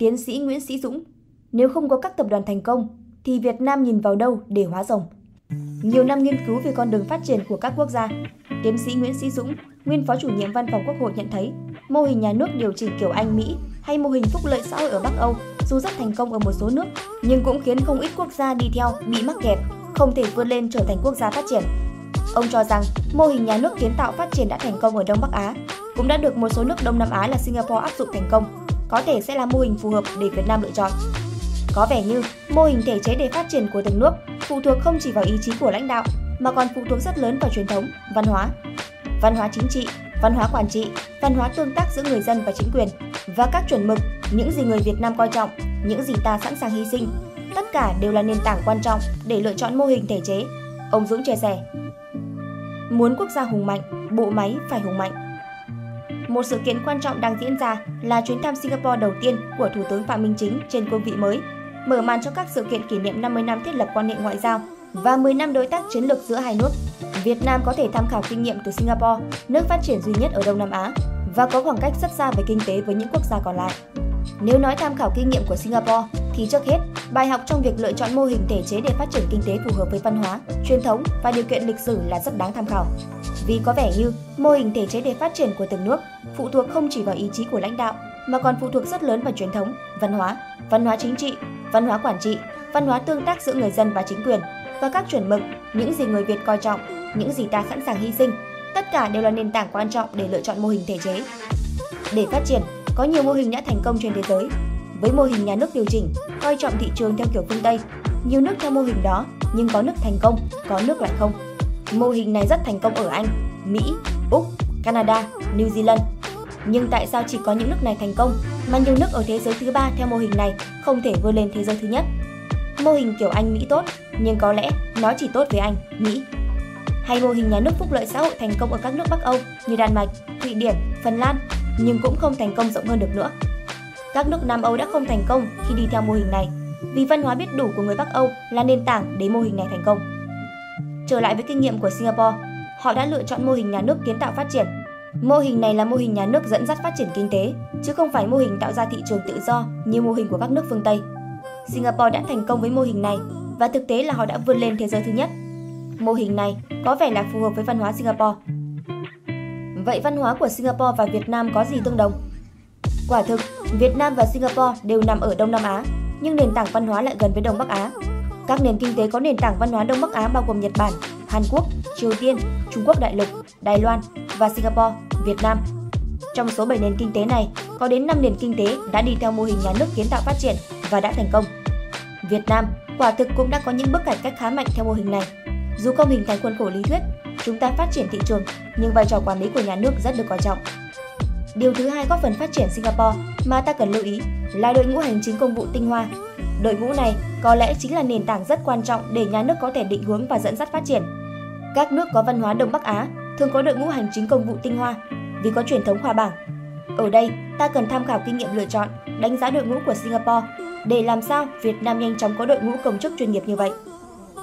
Tiến sĩ Nguyễn Sĩ Dũng, nếu không có các tập đoàn thành công, thì Việt Nam nhìn vào đâu để hóa rồng? Nhiều năm nghiên cứu về con đường phát triển của các quốc gia, tiến sĩ Nguyễn Sĩ Dũng, nguyên phó chủ nhiệm văn phòng Quốc hội nhận thấy, mô hình nhà nước điều chỉnh kiểu Anh Mỹ hay mô hình phúc lợi xã hội ở Bắc Âu dù rất thành công ở một số nước, nhưng cũng khiến không ít quốc gia đi theo bị mắc kẹt, không thể vươn lên trở thành quốc gia phát triển. Ông cho rằng mô hình nhà nước kiến tạo phát triển đã thành công ở Đông Bắc Á, cũng đã được một số nước Đông Nam Á là Singapore áp dụng thành công, có thể sẽ là mô hình phù hợp để Việt Nam lựa chọn. Có vẻ như mô hình thể chế để phát triển của từng nước phụ thuộc không chỉ vào ý chí của lãnh đạo mà còn phụ thuộc rất lớn vào truyền thống, văn hóa. Văn hóa chính trị, văn hóa quản trị, văn hóa tương tác giữa người dân và chính quyền và các chuẩn mực, những gì người Việt Nam coi trọng, những gì ta sẵn sàng hy sinh, tất cả đều là nền tảng quan trọng để lựa chọn mô hình thể chế. Ông Dũng chia sẻ. Muốn quốc gia hùng mạnh, bộ máy phải hùng mạnh. Một sự kiện quan trọng đang diễn ra là chuyến thăm Singapore đầu tiên của Thủ tướng Phạm Minh Chính trên cương vị mới mở màn cho các sự kiện kỷ niệm 50 năm thiết lập quan hệ ngoại giao và 10 năm đối tác chiến lược giữa hai nước. Việt Nam có thể tham khảo kinh nghiệm từ Singapore, nước phát triển duy nhất ở Đông Nam Á và có khoảng cách rất xa về kinh tế với những quốc gia còn lại. Nếu nói tham khảo kinh nghiệm của Singapore thì trước hết, bài học trong việc lựa chọn mô hình thể chế để phát triển kinh tế phù hợp với văn hóa, truyền thống và điều kiện lịch sử là rất đáng tham khảo. Vì có vẻ như mô hình thể chế để phát triển của từng nước phụ thuộc không chỉ vào ý chí của lãnh đạo mà còn phụ thuộc rất lớn vào truyền thống, văn hóa, văn hóa chính trị, văn hóa quản trị, văn hóa tương tác giữa người dân và chính quyền và các chuẩn mực, những gì người Việt coi trọng, những gì ta sẵn sàng hy sinh, tất cả đều là nền tảng quan trọng để lựa chọn mô hình thể chế. Để phát triển, có nhiều mô hình đã thành công trên thế giới. Với mô hình nhà nước điều chỉnh, coi trọng thị trường theo kiểu phương Tây, nhiều nước theo mô hình đó, nhưng có nước thành công, có nước lại không. Mô hình này rất thành công ở Anh, Mỹ, Úc, Canada, New Zealand. Nhưng tại sao chỉ có những nước này thành công mà nhiều nước ở thế giới thứ ba theo mô hình này không thể vươn lên thế giới thứ nhất? Mô hình kiểu Anh Mỹ tốt, nhưng có lẽ nó chỉ tốt với Anh, Mỹ. Hay mô hình nhà nước phúc lợi xã hội thành công ở các nước Bắc Âu như Đan Mạch, Thụy Điển, Phần Lan, nhưng cũng không thành công rộng hơn được nữa. Các nước Nam Âu đã không thành công khi đi theo mô hình này, vì văn hóa biết đủ của người Bắc Âu là nền tảng để mô hình này thành công. Trở lại với kinh nghiệm của Singapore, họ đã lựa chọn mô hình nhà nước kiến tạo phát triển. Mô hình này là mô hình nhà nước dẫn dắt phát triển kinh tế, chứ không phải mô hình tạo ra thị trường tự do như mô hình của các nước phương Tây. Singapore đã thành công với mô hình này và thực tế là họ đã vươn lên thế giới thứ nhất. Mô hình này có vẻ là phù hợp với văn hóa Singapore. Vậy văn hóa của Singapore và Việt Nam có gì tương đồng? Quả thực, Việt Nam và Singapore đều nằm ở Đông Nam Á, nhưng nền tảng văn hóa lại gần với Đông Bắc Á. Các nền kinh tế có nền tảng văn hóa Đông Bắc Á bao gồm Nhật Bản, Hàn Quốc, Triều Tiên, Trung Quốc Đại lục, Đài Loan và Singapore, Việt Nam. Trong số 7 nền kinh tế này, có đến 5 nền kinh tế đã đi theo mô hình nhà nước kiến tạo phát triển và đã thành công. Việt Nam quả thực cũng đã có những bước cải cách khá mạnh theo mô hình này. Dù không hình thành khuôn khổ lý thuyết, chúng ta phát triển thị trường, nhưng vai trò quản lý của nhà nước rất được coi trọng. Điều thứ hai góp phần phát triển Singapore mà ta cần lưu ý là đội ngũ hành chính công vụ tinh hoa. Đội ngũ này có lẽ chính là nền tảng rất quan trọng để nhà nước có thể định hướng và dẫn dắt phát triển. Các nước có văn hóa Đông Bắc Á thường có đội ngũ hành chính công vụ tinh hoa vì có truyền thống khoa bảng. Ở đây, ta cần tham khảo kinh nghiệm lựa chọn, đánh giá đội ngũ của Singapore để làm sao Việt Nam nhanh chóng có đội ngũ công chức chuyên nghiệp như vậy.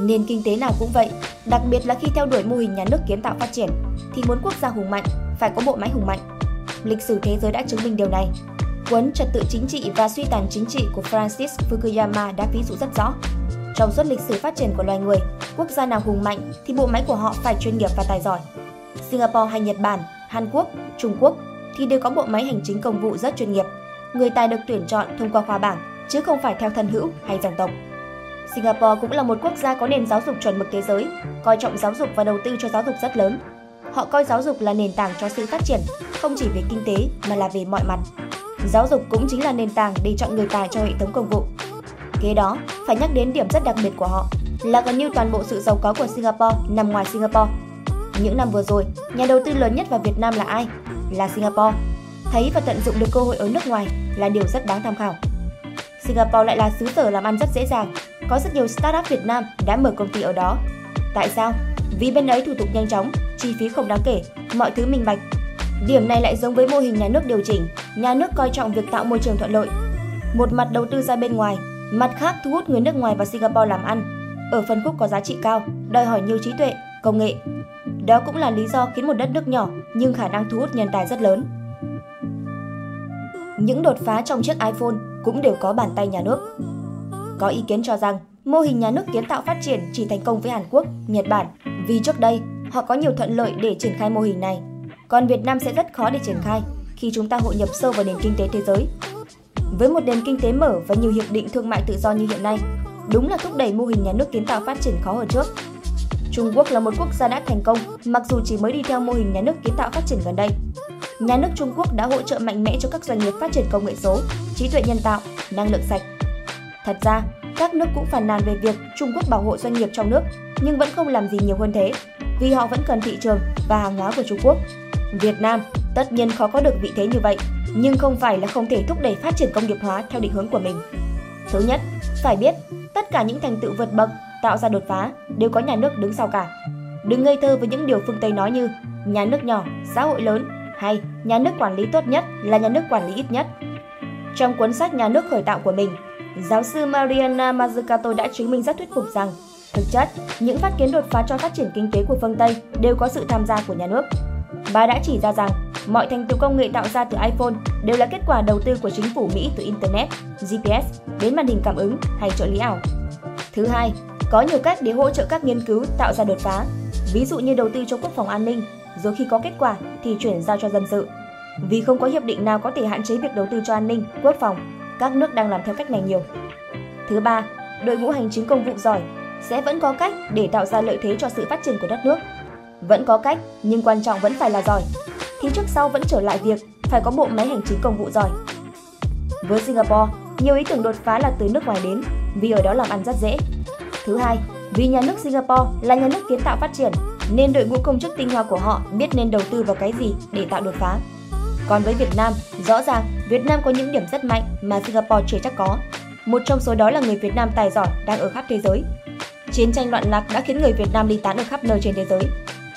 Nền kinh tế nào cũng vậy, đặc biệt là khi theo đuổi mô hình nhà nước kiến tạo phát triển, thì muốn quốc gia hùng mạnh phải có bộ máy hùng mạnh. Lịch sử thế giới đã chứng minh điều này. Cuốn Trật tự chính trị và suy tàn chính trị của Francis Fukuyama đã ví dụ rất rõ. Trong suốt lịch sử phát triển của loài người, quốc gia nào hùng mạnh thì bộ máy của họ phải chuyên nghiệp và tài giỏi. Singapore hay Nhật Bản, Hàn Quốc, Trung Quốc thì đều có bộ máy hành chính công vụ rất chuyên nghiệp. Người tài được tuyển chọn thông qua khoa bảng, chứ không phải theo thân hữu hay dòng tộc. Singapore cũng là một quốc gia có nền giáo dục chuẩn mực thế giới, coi trọng giáo dục và đầu tư cho giáo dục rất lớn. Họ coi giáo dục là nền tảng cho sự phát triển, không chỉ về kinh tế mà là về mọi mặt. Giáo dục cũng chính là nền tảng để chọn người tài cho hệ thống công vụ. Kế đó, phải nhắc đến điểm rất đặc biệt của họ là gần như toàn bộ sự giàu có của Singapore nằm ngoài Singapore. Những năm vừa rồi, nhà đầu tư lớn nhất vào Việt Nam là ai? Là Singapore. Thấy và tận dụng được cơ hội ở nước ngoài là điều rất đáng tham khảo. Singapore lại là xứ sở làm ăn rất dễ dàng, có rất nhiều startup Việt Nam đã mở công ty ở đó. Tại sao? Vì bên ấy thủ tục nhanh chóng, chi phí không đáng kể, mọi thứ minh bạch. Điểm này lại giống với mô hình nhà nước điều chỉnh, nhà nước coi trọng việc tạo môi trường thuận lợi. Một mặt đầu tư ra bên ngoài, mặt khác thu hút người nước ngoài vào Singapore làm ăn. Ở phân khúc có giá trị cao, đòi hỏi nhiều trí tuệ, công nghệ. Đó cũng là lý do khiến một đất nước nhỏ nhưng khả năng thu hút nhân tài rất lớn. Những đột phá trong chiếc iPhone cũng đều có bàn tay nhà nước. Có ý kiến cho rằng mô hình nhà nước kiến tạo phát triển chỉ thành công với Hàn Quốc, Nhật Bản vì trước đây họ có nhiều thuận lợi để triển khai mô hình này. Còn Việt Nam sẽ rất khó để triển khai khi chúng ta hội nhập sâu vào nền kinh tế thế giới. Với một nền kinh tế mở và nhiều hiệp định thương mại tự do như hiện nay, đúng là thúc đẩy mô hình nhà nước kiến tạo phát triển khó hơn trước. Trung Quốc là một quốc gia đã thành công, mặc dù chỉ mới đi theo mô hình nhà nước kiến tạo phát triển gần đây. Nhà nước Trung Quốc đã hỗ trợ mạnh mẽ cho các doanh nghiệp phát triển công nghệ số, trí tuệ nhân tạo, năng lượng sạch. Thật ra, các nước cũng phàn nàn về việc Trung Quốc bảo hộ doanh nghiệp trong nước, nhưng vẫn không làm gì nhiều hơn thế, vì họ vẫn cần thị trường và hàng hóa của Trung Quốc. Việt Nam tất nhiên khó có được vị thế như vậy, nhưng không phải là không thể thúc đẩy phát triển công nghiệp hóa theo định hướng của mình. Thứ nhất, phải biết tất cả những thành tựu vượt bậc tạo ra đột phá đều có nhà nước đứng sau cả. Đừng ngây thơ với những điều phương Tây nói như nhà nước nhỏ, xã hội lớn hay nhà nước quản lý tốt nhất là nhà nước quản lý ít nhất. Trong cuốn sách Nhà nước khởi tạo của mình, giáo sư Mariana Mazzucato đã chứng minh rất thuyết phục rằng thực chất, những phát kiến đột phá cho phát triển kinh tế của phương Tây đều có sự tham gia của nhà nước. Bà đã chỉ ra rằng mọi thành tựu công nghệ tạo ra từ iPhone đều là kết quả đầu tư của chính phủ Mỹ từ Internet, GPS đến màn hình cảm ứng hay trợ lý ảo. Thứ hai, có nhiều cách để hỗ trợ các nghiên cứu tạo ra đột phá, ví dụ như đầu tư cho quốc phòng an ninh, rồi khi có kết quả thì chuyển giao cho dân sự. Vì không có hiệp định nào có thể hạn chế việc đầu tư cho an ninh, quốc phòng, các nước đang làm theo cách này nhiều. Thứ ba, đội ngũ hành chính công vụ giỏi sẽ vẫn có cách để tạo ra lợi thế cho sự phát triển của đất nước. Vẫn có cách, nhưng quan trọng vẫn phải là giỏi. Thì trước sau vẫn trở lại việc phải có bộ máy hành chính công vụ giỏi. Với Singapore, nhiều ý tưởng đột phá là từ nước ngoài đến, vì ở đó làm ăn rất dễ. Thứ hai, vì nhà nước Singapore là nhà nước kiến tạo phát triển, nên đội ngũ công chức tinh hoa của họ biết nên đầu tư vào cái gì để tạo đột phá. Còn với Việt Nam, rõ ràng Việt Nam có những điểm rất mạnh mà Singapore chưa chắc có. Một trong số đó là người Việt Nam tài giỏi đang ở khắp thế giới. Chiến tranh loạn lạc đã khiến người Việt Nam ly tán ở khắp nơi trên thế giới.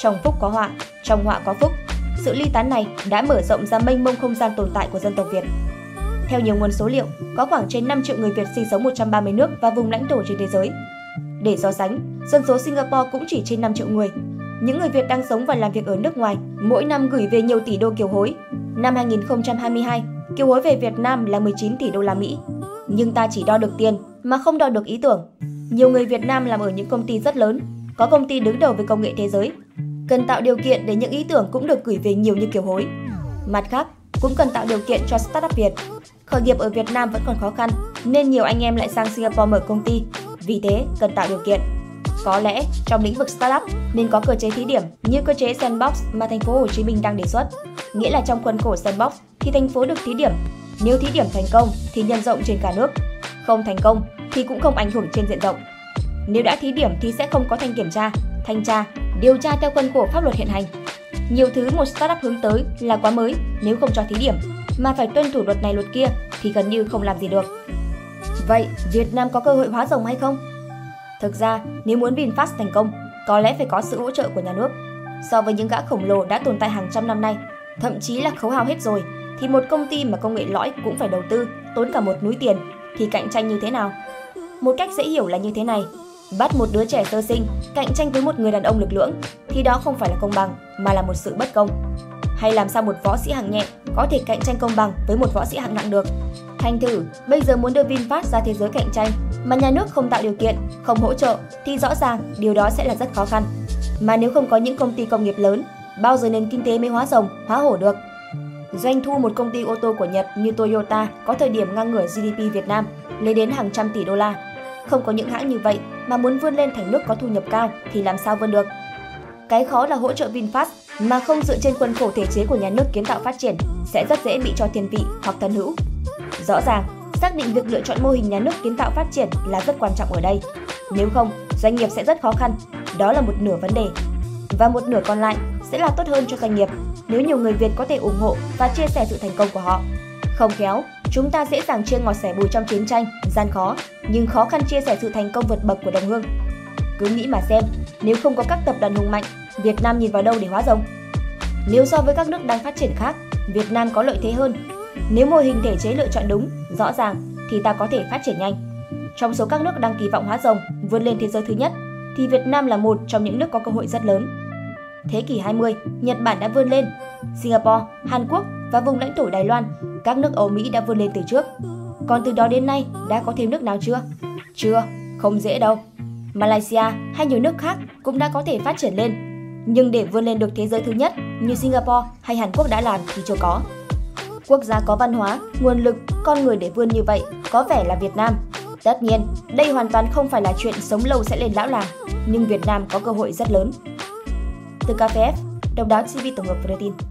Trong phúc có họa, trong họa có phúc. Sự ly tán này đã mở rộng ra mênh mông không gian tồn tại của dân tộc Việt. Theo nhiều nguồn số liệu, có khoảng trên 5 triệu người Việt sinh sống 130 nước và vùng lãnh thổ trên thế giới. Để so sánh, dân số Singapore cũng chỉ trên 5 triệu người. Những người Việt đang sống và làm việc ở nước ngoài mỗi năm gửi về nhiều tỷ đô kiều hối. Năm 2022, kiều hối về Việt Nam là 19 tỷ đô la Mỹ. Nhưng ta chỉ đo được tiền mà không đo được ý tưởng. Nhiều người Việt Nam làm ở những công ty rất lớn, có công ty đứng đầu về công nghệ thế giới. Cần tạo điều kiện để những ý tưởng cũng được gửi về nhiều như kiều hối. Mặt khác, cũng cần tạo điều kiện cho startup Việt. Khởi nghiệp ở Việt Nam vẫn còn khó khăn, nên nhiều anh em lại sang Singapore mở công ty. Vì thế, cần tạo điều kiện. Có lẽ trong lĩnh vực startup nên có cơ chế thí điểm như cơ chế sandbox mà thành phố Hồ Chí Minh đang đề xuất. Nghĩa là trong khuôn khổ sandbox thì thành phố được thí điểm. Nếu thí điểm thành công thì nhân rộng trên cả nước. Không thành công thì cũng không ảnh hưởng trên diện rộng. Nếu đã thí điểm thì sẽ không có thanh kiểm tra, thanh tra, điều tra theo khuôn khổ pháp luật hiện hành. Nhiều thứ một startup hướng tới là quá mới nếu không cho thí điểm, mà phải tuân thủ luật này luật kia thì gần như không làm gì được. Vậy Việt Nam có cơ hội hóa rồng hay không? Thực ra, nếu muốn VinFast thành công, có lẽ phải có sự hỗ trợ của nhà nước. So với những gã khổng lồ đã tồn tại hàng trăm năm nay, thậm chí là khấu hao hết rồi, thì một công ty mà công nghệ lõi cũng phải đầu tư, tốn cả một núi tiền, thì cạnh tranh như thế nào? Một cách dễ hiểu là như thế này, bắt một đứa trẻ sơ sinh cạnh tranh với một người đàn ông lực lưỡng thì đó không phải là công bằng mà là một sự bất công. Hay làm sao một võ sĩ hạng nhẹ có thể cạnh tranh công bằng với một võ sĩ hạng nặng được? Thành thử, bây giờ muốn đưa VinFast ra thế giới cạnh tranh mà nhà nước không tạo điều kiện, không hỗ trợ thì rõ ràng điều đó sẽ là rất khó khăn. Mà nếu không có những công ty công nghiệp lớn, bao giờ nền kinh tế mới hóa rồng, hóa hổ được? Doanh thu một công ty ô tô của Nhật như Toyota có thời điểm ngang ngửa GDP Việt Nam, lên đến hàng trăm tỷ đô la. Không có những hãng như vậy mà muốn vươn lên thành nước có thu nhập cao thì làm sao vươn được? Cái khó là hỗ trợ VinFast mà không dựa trên khuôn khổ thể chế của nhà nước kiến tạo phát triển sẽ rất dễ bị cho thiên vị hoặc thân hữu. Rõ ràng, xác định việc lựa chọn mô hình nhà nước kiến tạo phát triển là rất quan trọng ở đây. Nếu không, doanh nghiệp sẽ rất khó khăn. Đó là một nửa vấn đề. Và một nửa còn lại sẽ là tốt hơn cho doanh nghiệp nếu nhiều người Việt có thể ủng hộ và chia sẻ sự thành công của họ. Không khéo, chúng ta dễ dàng chia ngọt sẻ bùi trong chiến tranh, gian khó, nhưng khó khăn chia sẻ sự thành công vượt bậc của đồng hương. Cứ nghĩ mà xem, nếu không có các tập đoàn hùng mạnh, Việt Nam nhìn vào đâu để hóa rồng? Nếu so với các nước đang phát triển khác, Việt Nam có lợi thế hơn nếu mô hình thể chế lựa chọn đúng, rõ ràng thì ta có thể phát triển nhanh. Trong số các nước đang kỳ vọng hóa rồng vươn lên thế giới thứ nhất, thì Việt Nam là một trong những nước có cơ hội rất lớn. Thế kỷ 20, Nhật Bản đã vươn lên, Singapore, Hàn Quốc và vùng lãnh thổ Đài Loan, các nước Âu Mỹ đã vươn lên từ trước. Còn từ đó đến nay đã có thêm nước nào chưa? Chưa, không dễ đâu. Malaysia hay nhiều nước khác cũng đã có thể phát triển lên. Nhưng để vươn lên được thế giới thứ nhất như Singapore hay Hàn Quốc đã làm thì chưa có. Quốc gia có văn hóa, nguồn lực, con người để vươn như vậy có vẻ là Việt Nam. Tất nhiên, đây hoàn toàn không phải là chuyện sống lâu sẽ lên lão làng, nhưng Việt Nam có cơ hội rất lớn. Từ KPF, Độc đáo TV tổng hợp Protein. tin.